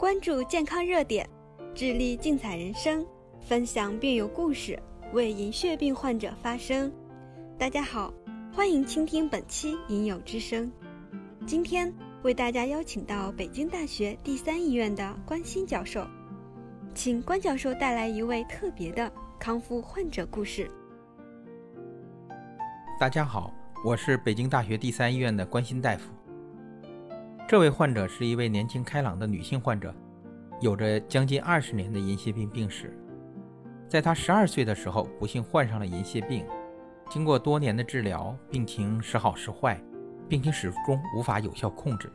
关注健康热点，致力精彩人生，分享病友故事，为银屑病患者发声。大家好，欢迎倾听本期《银友之声》。今天为大家邀请到北京大学第三医院的关心教授，请关教授带来一位特别的康复患者故事。大家好，我是北京大学第三医院的关心大夫。这位患者是一位年轻开朗的女性患者，有着将近二十年的银屑病病史。在她十二岁的时候，不幸患上了银屑病，经过多年的治疗，病情时好时坏，病情始终无法有效控制。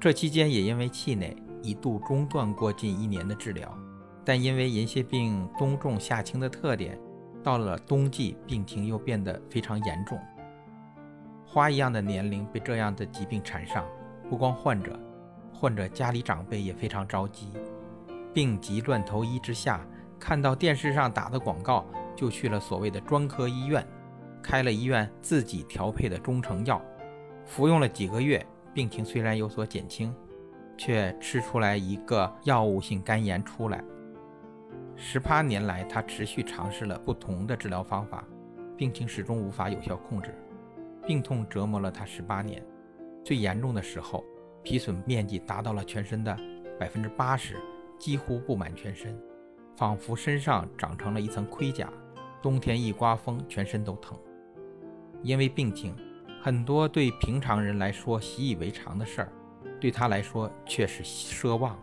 这期间也因为气馁，一度中断过近一年的治疗。但因为银屑病冬重夏轻的特点，到了冬季，病情又变得非常严重。花一样的年龄被这样的疾病缠上。不光患者，患者家里长辈也非常着急。病急乱投医之下，看到电视上打的广告，就去了所谓的专科医院，开了医院自己调配的中成药，服用了几个月，病情虽然有所减轻，却吃出来一个药物性肝炎出来。十八年来，他持续尝试了不同的治疗方法，病情始终无法有效控制，病痛折磨了他十八年。最严重的时候，皮损面积达到了全身的百分之八十，几乎布满全身，仿佛身上长成了一层盔甲。冬天一刮风，全身都疼。因为病情，很多对平常人来说习以为常的事儿，对他来说却是奢望。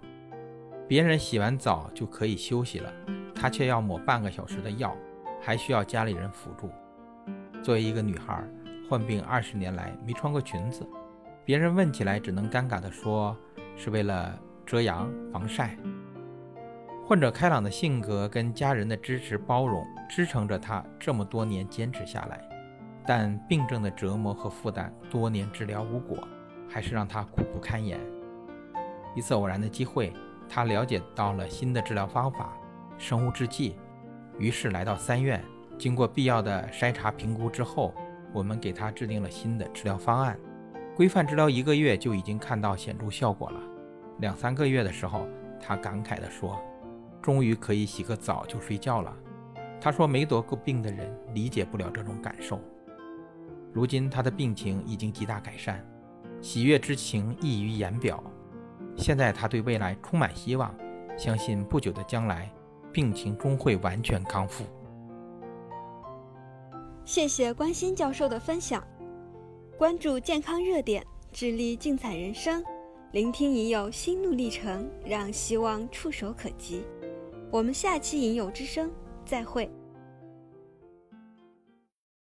别人洗完澡就可以休息了，他却要抹半个小时的药，还需要家里人辅助。作为一个女孩，患病二十年来没穿过裙子。别人问起来，只能尴尬地说是为了遮阳防晒。患者开朗的性格跟家人的支持包容，支撑着他这么多年坚持下来。但病症的折磨和负担，多年治疗无果，还是让他苦不堪言。一次偶然的机会，他了解到了新的治疗方法——生物制剂，于是来到三院，经过必要的筛查评估之后，我们给他制定了新的治疗方案。规范治疗一个月就已经看到显著效果了。两三个月的时候，他感慨地说：“终于可以洗个澡就睡觉了。”他说：“没得过病的人理解不了这种感受。”如今他的病情已经极大改善，喜悦之情溢于言表。现在他对未来充满希望，相信不久的将来，病情终会完全康复。谢谢关心教授的分享。关注健康热点，致力精彩人生，聆听影友心路历程，让希望触手可及。我们下期影友之声再会。